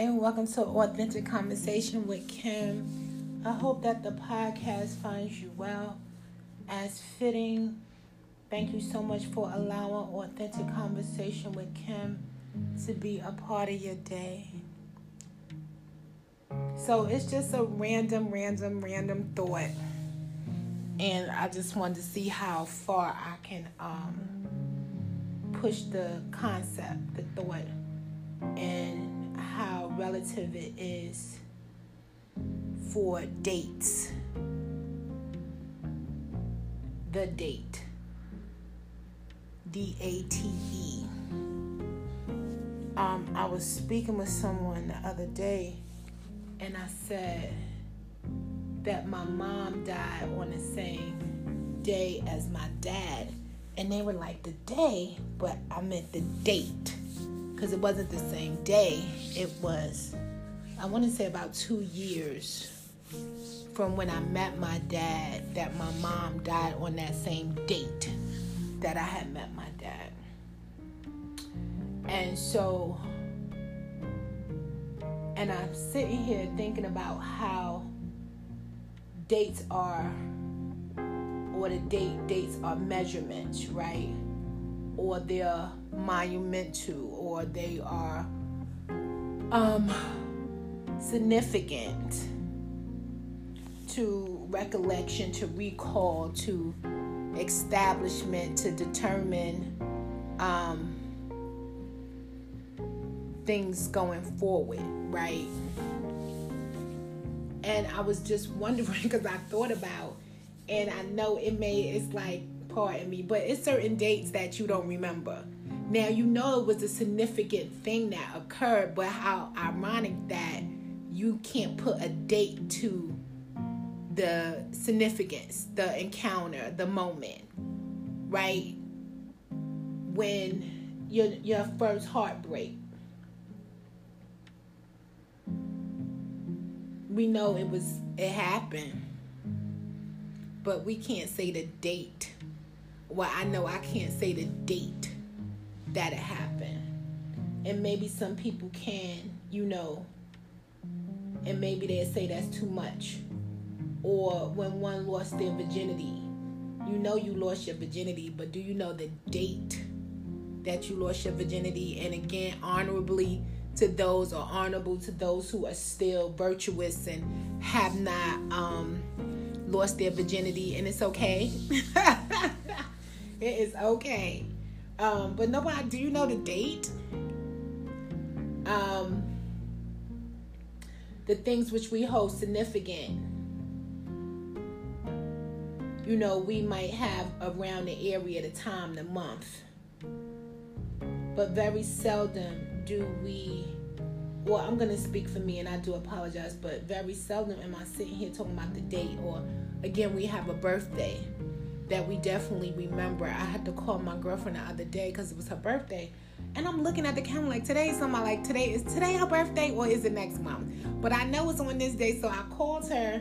Hi, welcome to Authentic Conversation with Kim. I hope that the podcast finds you well as fitting. Thank you so much for allowing Authentic Conversation with Kim to be a part of your day. So it's just a random, random, random thought. And I just wanted to see how far I can um, push the concept, the thought, and how relative it is for dates. The date. D A T E. Um, I was speaking with someone the other day, and I said that my mom died on the same day as my dad. And they were like, the day, but I meant the date. Because it wasn't the same day. It was, I want to say about two years from when I met my dad that my mom died on that same date that I had met my dad. And so, and I'm sitting here thinking about how dates are, or the date dates are measurements, right? Or they're monumental, or they are um, significant to recollection, to recall, to establishment, to determine um, things going forward, right? And I was just wondering because I thought about, and I know it may, it's like, pardon me, but it's certain dates that you don't remember. Now, you know it was a significant thing that occurred, but how ironic that you can't put a date to the significance, the encounter, the moment, right? When your your first heartbreak. We know it was it happened. But we can't say the date. Well, I know I can't say the date that it happened. And maybe some people can, you know, and maybe they'll say that's too much or when one lost their virginity. You know you lost your virginity, but do you know the date that you lost your virginity? And again, honorably to those or honorable to those who are still virtuous and have not um, lost their virginity, and it's okay. it is okay. Um, but nobody, do you know the date? Um, the things which we hold significant you know, we might have around the area, the time, the month. But very seldom do we, well, I'm going to speak for me and I do apologize, but very seldom am I sitting here talking about the date or, again, we have a birthday that we definitely remember. I had to call my girlfriend the other day because it was her birthday. And I'm looking at the calendar like today's something like today is today her birthday or is it next month? But I know it's on this day, so I called her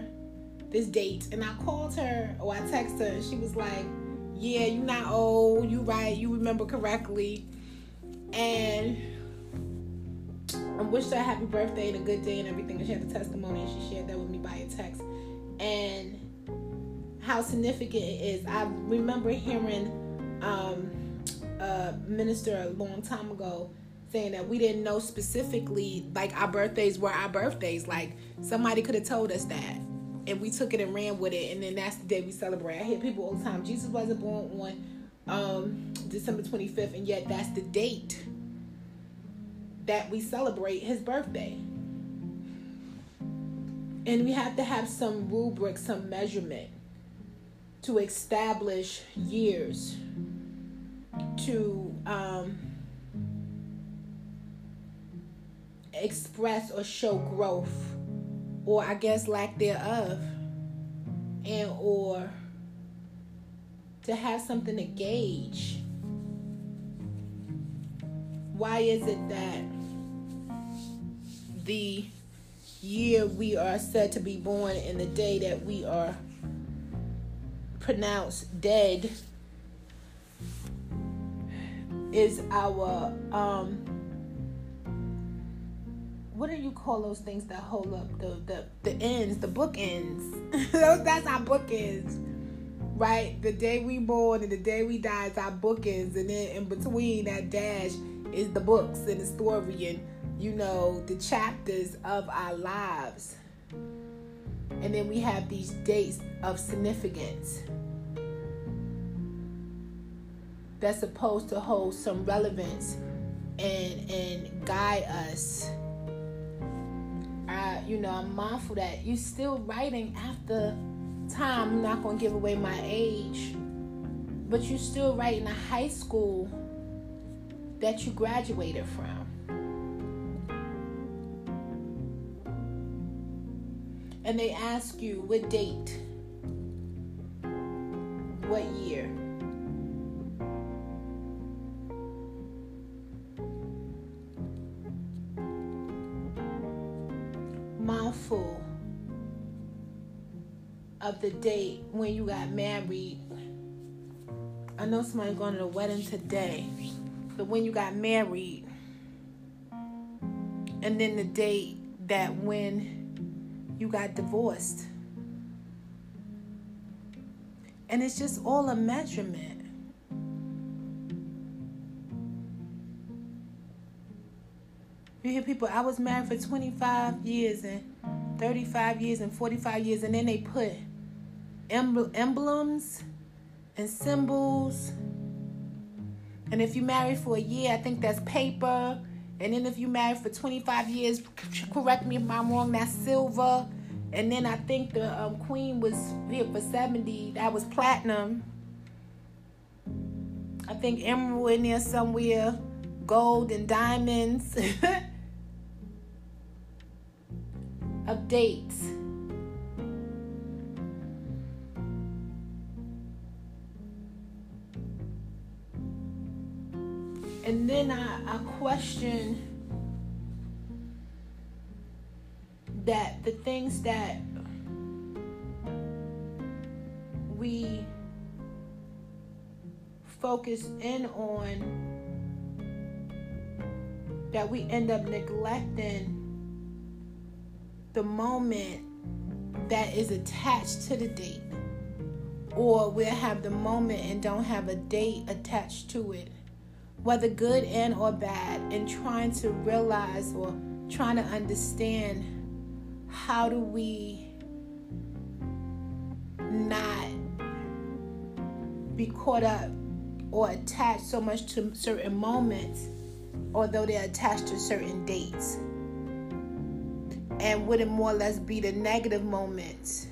this date and I called her or I texted her and she was like, Yeah, you're not old, you right, you remember correctly. And I wished her happy birthday and a good day and everything. And she had the testimony and she shared that with me by a text. And how significant it is. I remember hearing um, a minister a long time ago saying that we didn't know specifically like our birthdays were our birthdays. Like somebody could have told us that and we took it and ran with it, and then that's the day we celebrate. I hear people all the time. Jesus wasn't born on um, December 25th, and yet that's the date that we celebrate his birthday. And we have to have some rubric, some measurement to establish years to um, express or show growth or I guess lack thereof, and or to have something to gauge. Why is it that the year we are said to be born and the day that we are pronounced dead is our um what do you call those things that hold up the the, the ends, the book ends? That's our book ends. Right? The day we born and the day we die is our book ends. And then in between that dash is the books and the story and you know the chapters of our lives. And then we have these dates of significance that's supposed to hold some relevance and and guide us. You know, I'm mindful that you're still writing after time. I'm not gonna give away my age, but you're still writing a high school that you graduated from. And they ask you what date, what year. mindful of the date when you got married. I know somebody going to the wedding today, but when you got married, and then the date that when you got divorced. And it's just all a measurement. You hear people, I was married for 25 years and 35 years and 45 years, and then they put emblems and symbols. And if you married for a year, I think that's paper. And then if you married for 25 years, correct me if I'm wrong, that's silver. And then I think the um, queen was here for 70, that was platinum. I think emerald in there somewhere, gold and diamonds. updates. And then I, I question that the things that we focus in on that we end up neglecting the moment that is attached to the date. Or we'll have the moment and don't have a date attached to it. Whether good and or bad, and trying to realize or trying to understand how do we not be caught up or attached so much to certain moments, although they're attached to certain dates. And would it more or less be the negative moments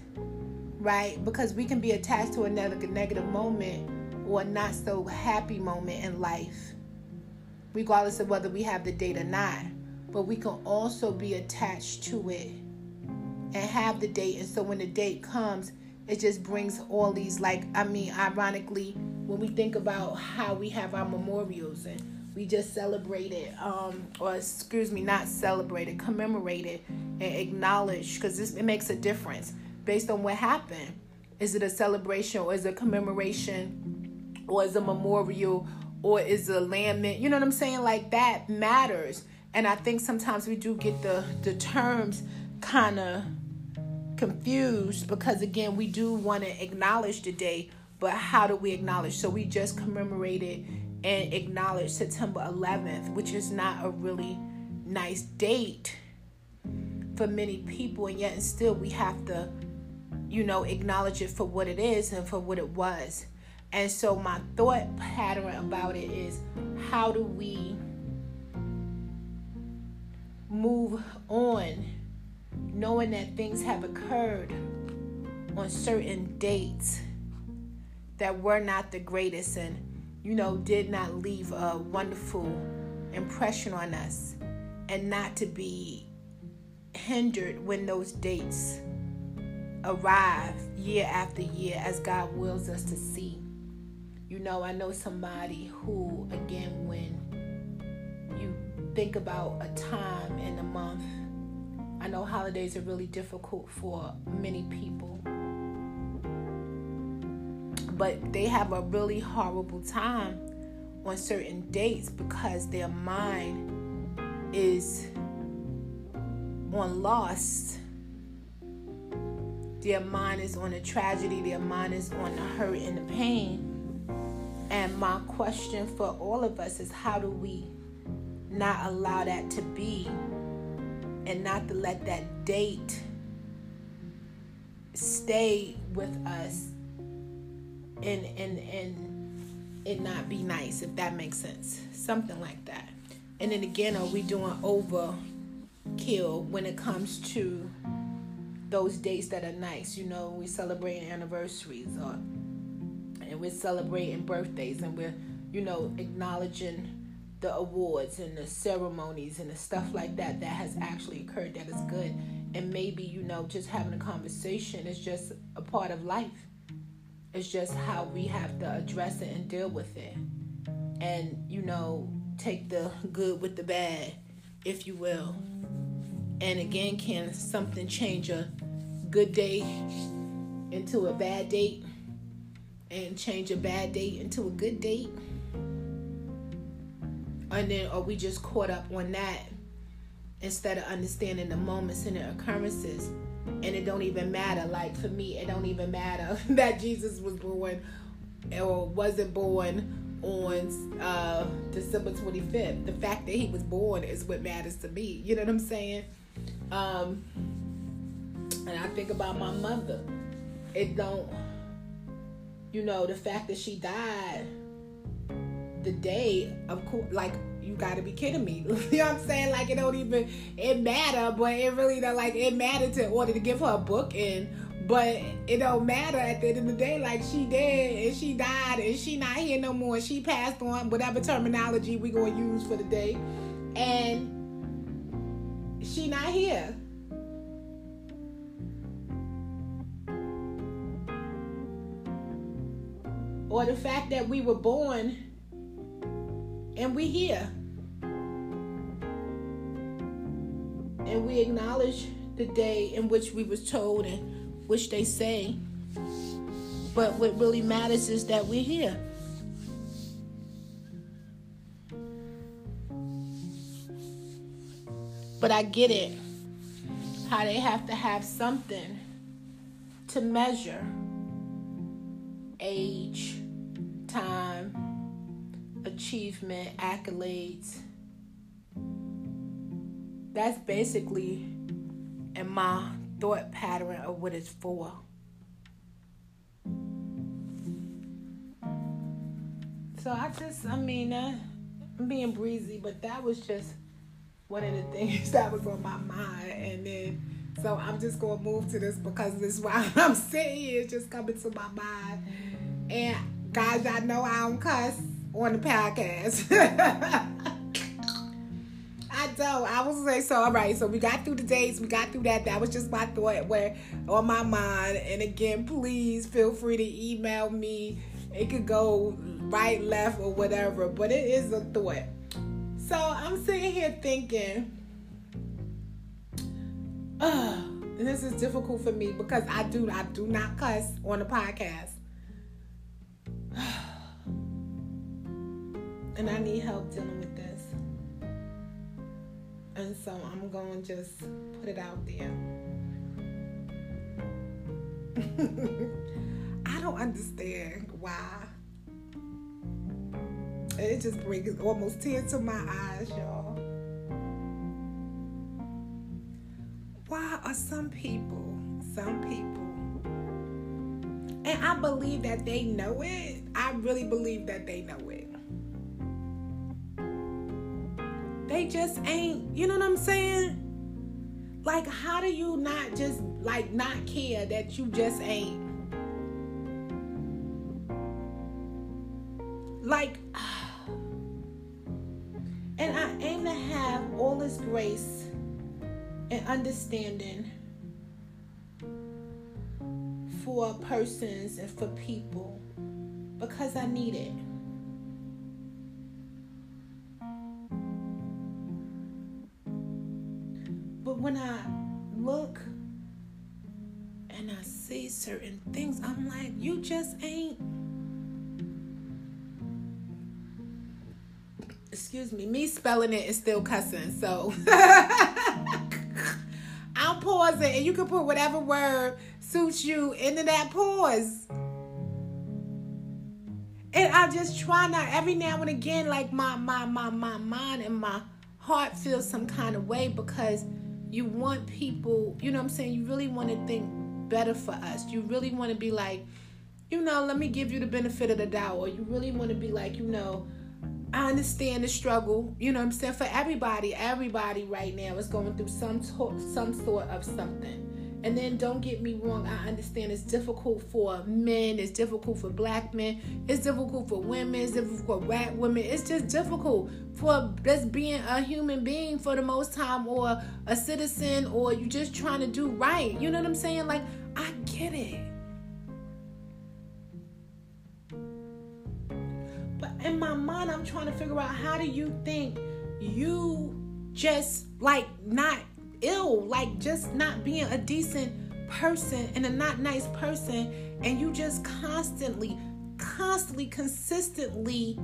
right? Because we can be attached to another negative moment or not so happy moment in life regardless of whether we have the date or not but we can also be attached to it and have the date and so when the date comes it just brings all these like i mean ironically when we think about how we have our memorials and we just celebrated, um, or excuse me, not celebrated, commemorated and acknowledged, because it makes a difference based on what happened. Is it a celebration or is it a commemoration or is it a memorial or is it a lament? You know what I'm saying? Like that matters. And I think sometimes we do get the, the terms kind of confused because again we do want to acknowledge the day but how do we acknowledge so we just commemorated and acknowledge September 11th, which is not a really nice date for many people, and yet and still we have to, you know, acknowledge it for what it is and for what it was. And so my thought pattern about it is how do we move on knowing that things have occurred on certain dates that were not the greatest and you know, did not leave a wonderful impression on us and not to be hindered when those dates arrive year after year as God wills us to see. You know, I know somebody who, again, when you think about a time in a month, I know holidays are really difficult for many people but they have a really horrible time on certain dates because their mind is on loss. Their mind is on the tragedy. Their mind is on the hurt and the pain. And my question for all of us is how do we not allow that to be and not to let that date stay with us and and and it not be nice if that makes sense? Something like that. And then again are we doing overkill when it comes to those dates that are nice? You know we celebrate anniversaries or and we're celebrating birthdays and we're you know acknowledging the awards and the ceremonies and the stuff like that that has actually occurred that is good. And maybe you know just having a conversation is just a part of life. It's just how we have to address it and deal with it. And you know take the good with the bad if you will. And again can something change a good day into a bad date and change a bad date into a good date. And then are we just caught up on that instead of understanding the moments and the occurrences. And it don't even matter. Like for me it don't even matter that jesus was born or wasn't born on uh, december 25th the fact that he was born is what matters to me. You know what i'm saying? Um, and i think about my mother. It don't you know the fact that she died the day, of course, like you gotta be kidding me. you know what I'm saying? Like it don't even it matter, but it really don't like it mattered to order to give her a book in. But it don't matter at the end of the day. Like she dead and she died and she not here no more. She passed on whatever terminology we gonna use for the day, and she not here. Or the fact that we were born and we're here. And we acknowledge the day in which we was told and which they say. But what really matters is that we're here. But I get it. How they have to have something to measure age, time, achievement, accolades. That's basically in my thought pattern of what it's for. So I just, I mean, uh, I'm being breezy, but that was just one of the things that was on my mind. And then, so I'm just going to move to this because this is why I'm sitting here, it's just coming to my mind. And guys, I know I don't cuss on the podcast. I don't. I was say so. All right. So we got through the days. We got through that. That was just my thought where on my mind. And again, please feel free to email me. It could go right, left, or whatever. But it is a thought. So I'm sitting here thinking. Uh, and this is difficult for me because I do I do not cuss on the podcast. And I need help dealing with this. And so I'm going to just put it out there. I don't understand why. It just brings almost tears to my eyes, y'all. Why are some people, some people, and I believe that they know it. I really believe that they know it. They just ain't, you know what I'm saying? Like, how do you not just, like, not care that you just ain't? Like, and I aim to have all this grace and understanding for persons and for people because I need it. Certain things, I'm like, you just ain't. Excuse me, me spelling it is still cussing, so. I'm pausing and you can put whatever word suits you into that pause. And I just try not every now and again, like my my my my mind and my heart feels some kind of way because you want people, you know what I'm saying? You really want to think better for us. You really want to be like, you know, let me give you the benefit of the doubt. Or you really want to be like, you know, I understand the struggle. You know I'm saying? For everybody, everybody right now is going through some to- some sort of something. And then don't get me wrong, I understand it's difficult for men, it's difficult for black men, it's difficult for women, it's difficult for black women. It's just difficult for just being a human being for the most time or a citizen or you just trying to do right. You know what I'm saying? Like, I get it. But in my mind, I'm trying to figure out how do you think you just like not ill, like just not being a decent person and a not nice person, and you just constantly, constantly, consistently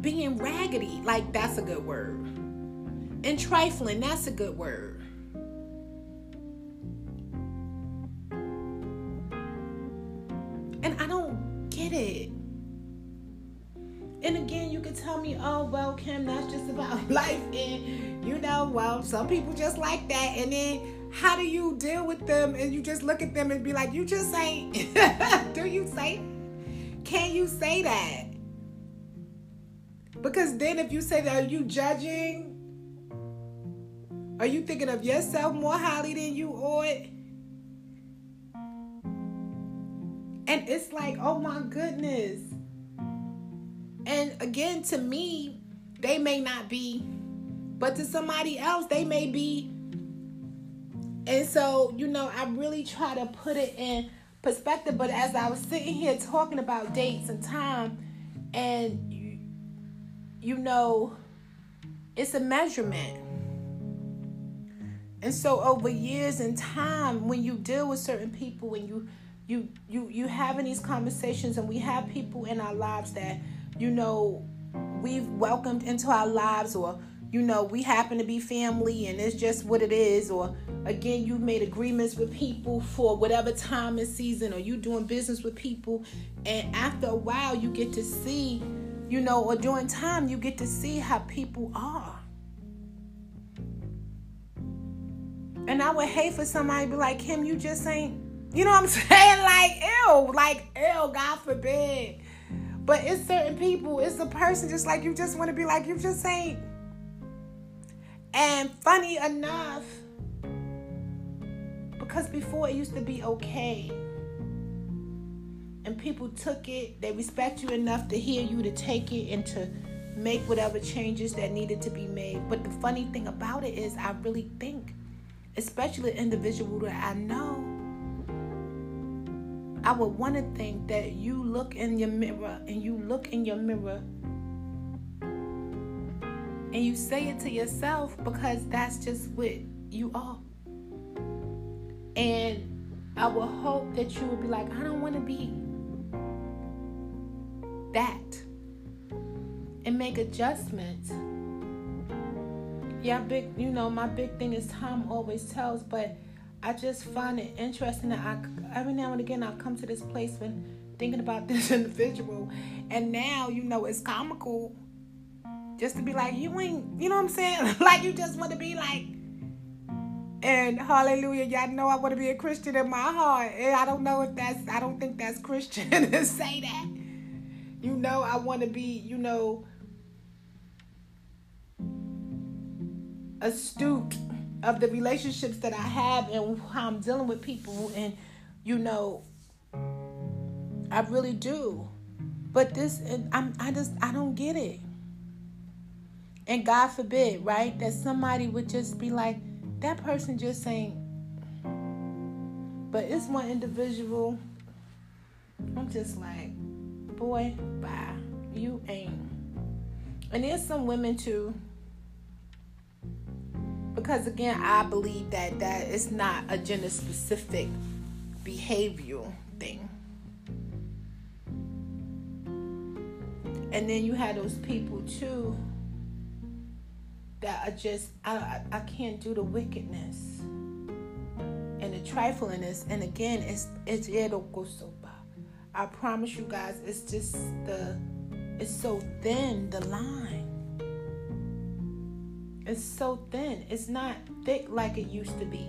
being raggedy. Like that's a good word. And trifling, that's a good word. And again, you can tell me, oh, well, Kim, that's just about life. And, you know, well, some people just like that. And then how do you deal with them? And you just look at them and be like, you just ain't. do you say? Can you say that? Because then if you say that, are you judging? Are you thinking of yourself more highly than you ought? And it's like, oh my goodness again, to me, they may not be, but to somebody else, they may be. And so, you know, I really try to put it in perspective. But as I was sitting here talking about dates and time, and you, know, it's a measurement. And so over years and time, when you deal with certain people, when you you you you having these conversations, and we have people in our lives that you know, we've welcomed into our lives or you know, we happen to be family and it's just what it is, or again, you've made agreements with people for whatever time and season, or you're doing business with people, and after a while, you get to see, you know, or during time, you get to see how people are. And I would hate for somebody to be like, him, you just ain't, you know what I'm saying? Like, ew, like, ew, God forbid. But it's certain people, it's a person just like you just want to be like, you just ain't. And funny enough, because before it used to be okay. And people took it, they respect you enough to hear you to take it and to make whatever changes that needed to be made. But the funny thing about it is, I really think, especially an individual that I know, I would want to think that you look in your mirror and you look in your mirror and you say it to yourself because that's just what you are. And I would hope that you would be like, I don't want to be that. And make adjustments. Yeah, big, you know, my big thing is time always tells, but I just find it interesting that I every now and again I come to this place when thinking about this individual, and now you know it's comical just to be like you ain't, you know what I'm saying? like you just want to be like. And hallelujah, y'all know I want to be a Christian in my heart. And I don't know if that's, I don't think that's Christian to say that. You know, I want to be, you know, astute of the relationships that I have and how I'm dealing with people. And, you know, I really do. But this, I'm, I just, I don't get it. And God forbid, right, that somebody would just be like, that person just ain't. But it's one individual. I'm just like, boy, bye. You ain't. And there's some women too because again i believe that that is not a gender specific behavioral thing and then you have those people too that are just i i, can't do the wickedness and the triflingness. And again, it's it's I promise you guys, it's just the it's so thin the line. It's so thin. It's not thick like it used to be.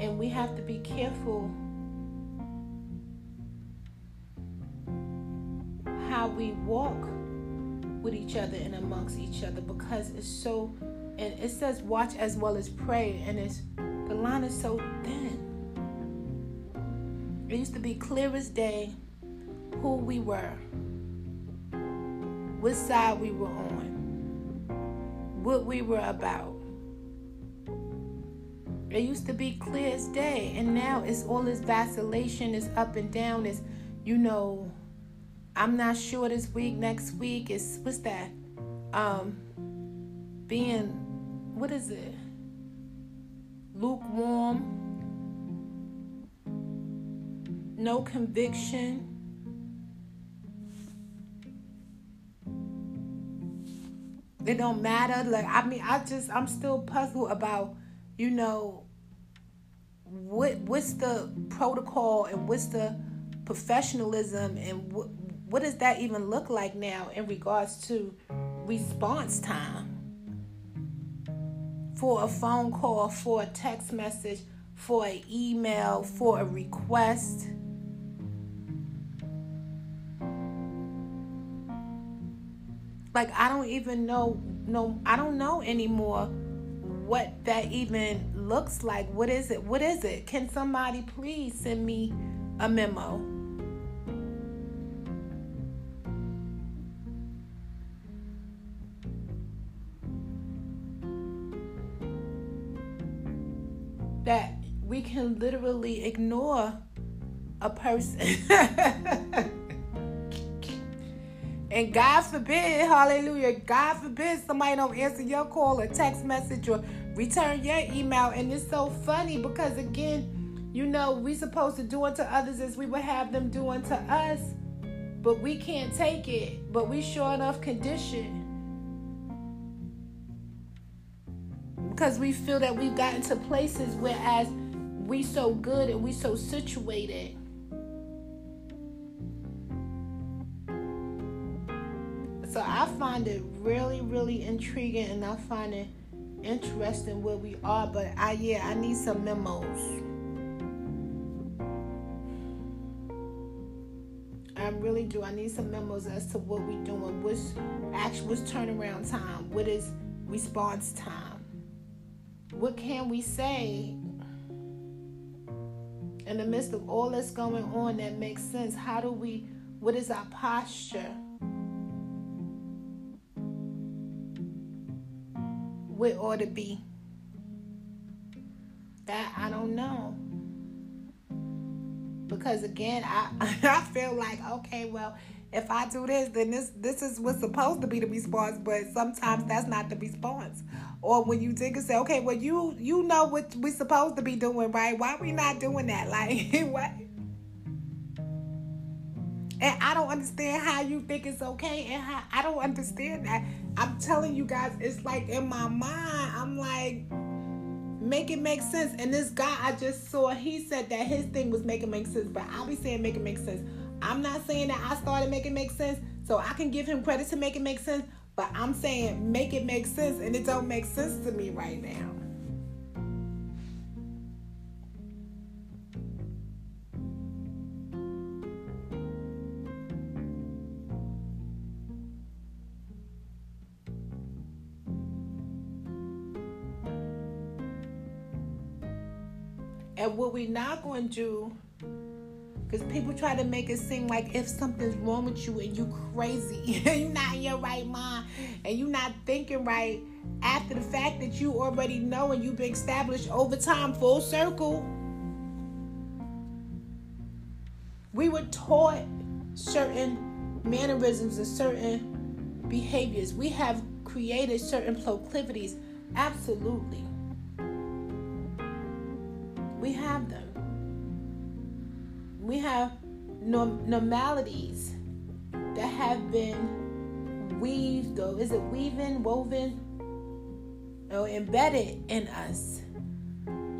And we have to be careful how we walk with each other and amongst each other because it's so and it says watch as well as pray and it's the line is so thin it used to be clear as day who we were what side we were on what we were about it used to be clear as day and now it's all this vacillation it's up and down it's you know i'm not sure this week next week it's, what's that um being what is it? Lukewarm, no conviction. It don't matter. Like I mean, I just I'm still puzzled about, you know, what what's the protocol and what's the professionalism and what what does that even look like now in regards to response time? for a phone call, for a text message, for an email, for a request. Like I don't even know no I don't know anymore what that even looks like. What is it? What is it? Can somebody please send me a memo? that we can literally ignore a person. and God forbid, hallelujah, God forbid somebody don't answer your call or text message or return your email. And it's so funny because again, you know, we supposed to do unto others as we would have them do unto us. But we can't take it. But we sure enough condition because we feel that we've gotten to places whereas we so good and we so situated find it really really intriguing and i find it interesting where we are but i yeah i need some memos I really do. I need some memos as to what we're doing. What's actual what's turnaround time? What is response time? what can we say in the midst of all that's going on that makes sense? How do we, what is our posture? What ought to be? That I don't know. Because again, I, I feel like, okay, well, if I do this, then this this is what's supposed to be the response, but sometimes that's not the response. Or when you think and say, okay, well you you know what we're supposed to be doing, right? Why we not doing that? Like what? And I don't understand how you think it's okay, and how I don't understand that. I'm telling you guys, it's like in my mind, I'm like, make it make sense. And this guy I just saw, he said that his thing was make it make sense, but I'll be saying make it make sense. I'm not saying that I started making make sense, so I can give him credit to make it make sense, but I'm saying make it make sense and it don't make sense to me right now. What we're not going to do because people try to make it seem like if something's wrong with you and you crazy, and you're not in your right mind, and you're not thinking right after the fact that you already know and you've been established over time, full circle. We were taught certain mannerisms and certain behaviors. We have created certain proclivities. Absolutely. We have them. We have norm- normalities that have been weaved or is it weaving woven or embedded in us?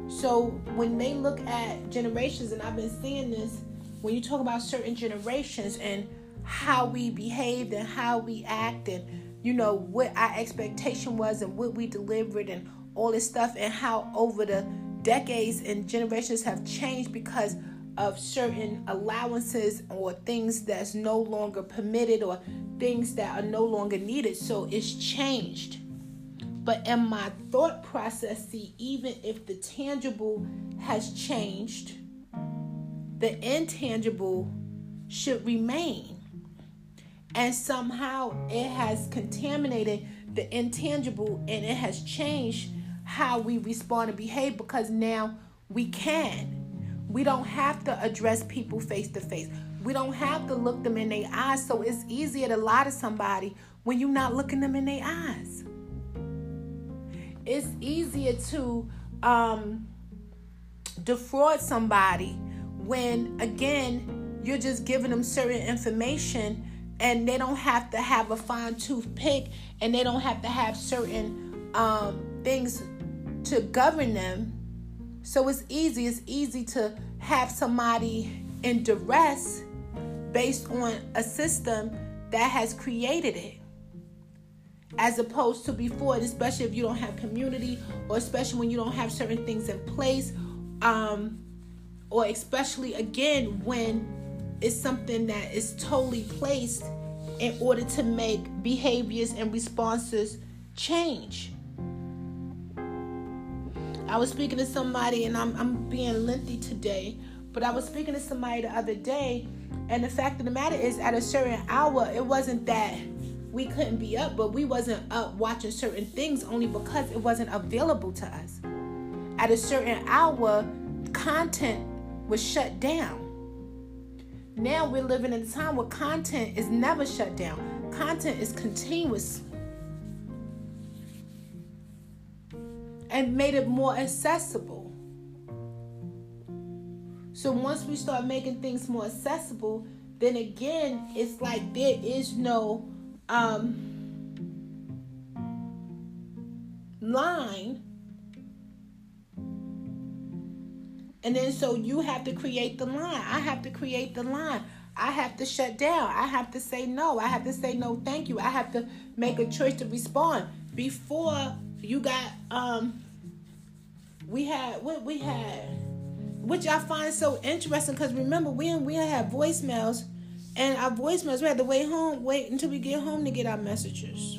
So when they look at generations, and I've been seeing this, when you talk about certain generations and how we behaved and how we act and you know what our expectation was and what we delivered and all this stuff and how over the decades and generations have changed because of certain allowances or things that's no longer permitted or things that are no longer needed. So it's changed. But in my thought process, see, even if the tangible has changed, the intangible should remain. And somehow it has contaminated the intangible and it has changed how we respond and behave because now we can. We don't have to address people face to face. We don't have to look them in their eyes. So it's easier to lie to somebody when you're not looking them in their eyes. It's easier to um, defraud somebody when, again, you're just giving them certain information and they don't have to have a fine tooth pick and they don't have to have certain um, things to govern them so it's easy. It's easy to have somebody in duress based on a system that has created it. As opposed to before, especially if you don't have community, or especially when you don't have certain things in place, um, or especially again when it's something that is totally placed in order to make behaviors and responses change. I was speaking to somebody, and I'm, I'm being lengthy today, but I was speaking to somebody the other day, and the fact of the matter is, at a certain hour, it wasn't that we couldn't be up, but we wasn't up watching certain things only because it wasn't available to us. At a certain hour, content was shut down. Now we're living in a time where content is never shut down. Content is continuous. And made it more accessible. So once we start making things more accessible, then again, it's like there is no um, line. And then so you have to create the line. I have to create the line. I have to shut down. I have to say no. I have to say no, thank you. I have to make a choice to respond. Before you got um we had what we had, which I find so interesting because remember we we had voicemails, and our voicemails we had to wait home, wait until we get home to get our messages.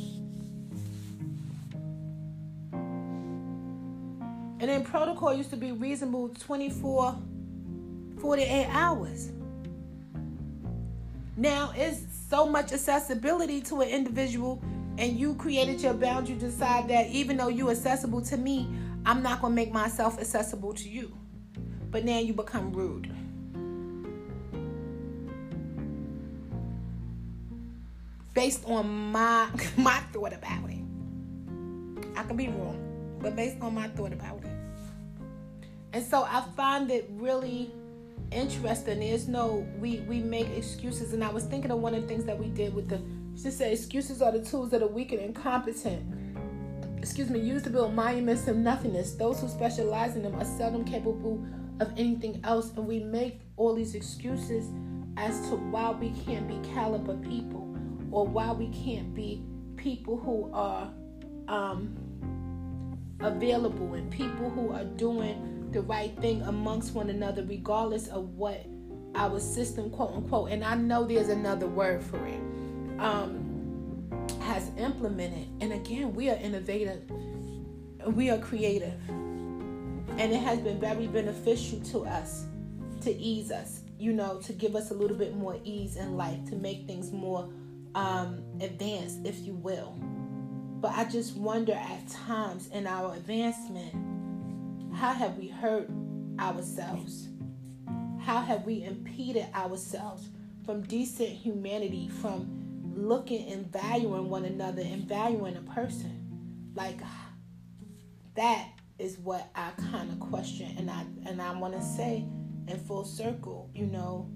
And then protocol used to be reasonable 24, 48 hours. Now it's so much accessibility to an individual, and you created your boundary, decide that even though you're accessible to me, I'm not going to make myself accessible to you. But now you become rude. Based on my my thought about it. I could be wrong, but based on my thought about it. And so I find it really interesting. There's no we we make excuses, and I was thinking of one of the things that we did with the just say excuses are the tools that are weak and incompetent excuse me, used to build monuments of nothingness. Those who specialize in them are seldom capable of anything else, and we make all these excuses as to why we can't be caliber people or why we can't be people who are um, available and people who are doing the right thing amongst one another, regardless of what our system, quote unquote, and I know there's another word for it. Um, has implemented. And again, we are innovative, we are creative, and it has been very beneficial to us to ease us, you know, to give us a little bit more ease in life, to make things more um, advanced, if you will. But I just wonder at times in our advancement, how have we hurt ourselves? How have we impeded ourselves from decent humanity, from looking and valuing one another and valuing a person. Like that is what I kind of question and I and I want to say in full circle, you know,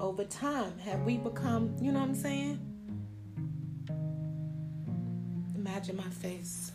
over time have we become, you know what I'm saying? Imagine my face.